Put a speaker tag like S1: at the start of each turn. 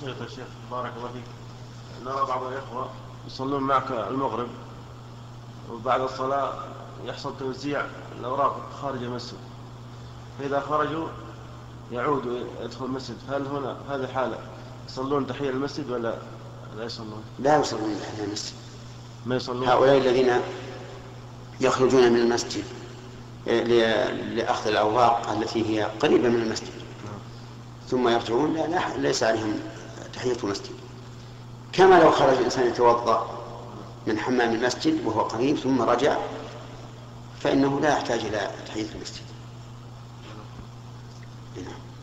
S1: شيخ بارك الله فيك. نرى بعض الإخوة يصلون معك المغرب وبعد الصلاة يحصل توزيع الأوراق خارج المسجد. فإذا خرجوا يعود ويدخل المسجد. هل هنا هذه الحالة يصلون تحية المسجد ولا لا يصلون؟
S2: لا يصلون تحية المسجد.
S1: ما يصلون؟
S2: هؤلاء الذين يخرجون من المسجد لأخذ الأوراق التي هي قريبة من المسجد. ثم يرجعون لا, ليس عليهم تحية المسجد. كما لو خرج الإنسان يتوضأ من حمام المسجد وهو قريب ثم رجع فإنه لا يحتاج إلى تحية المسجد. نعم.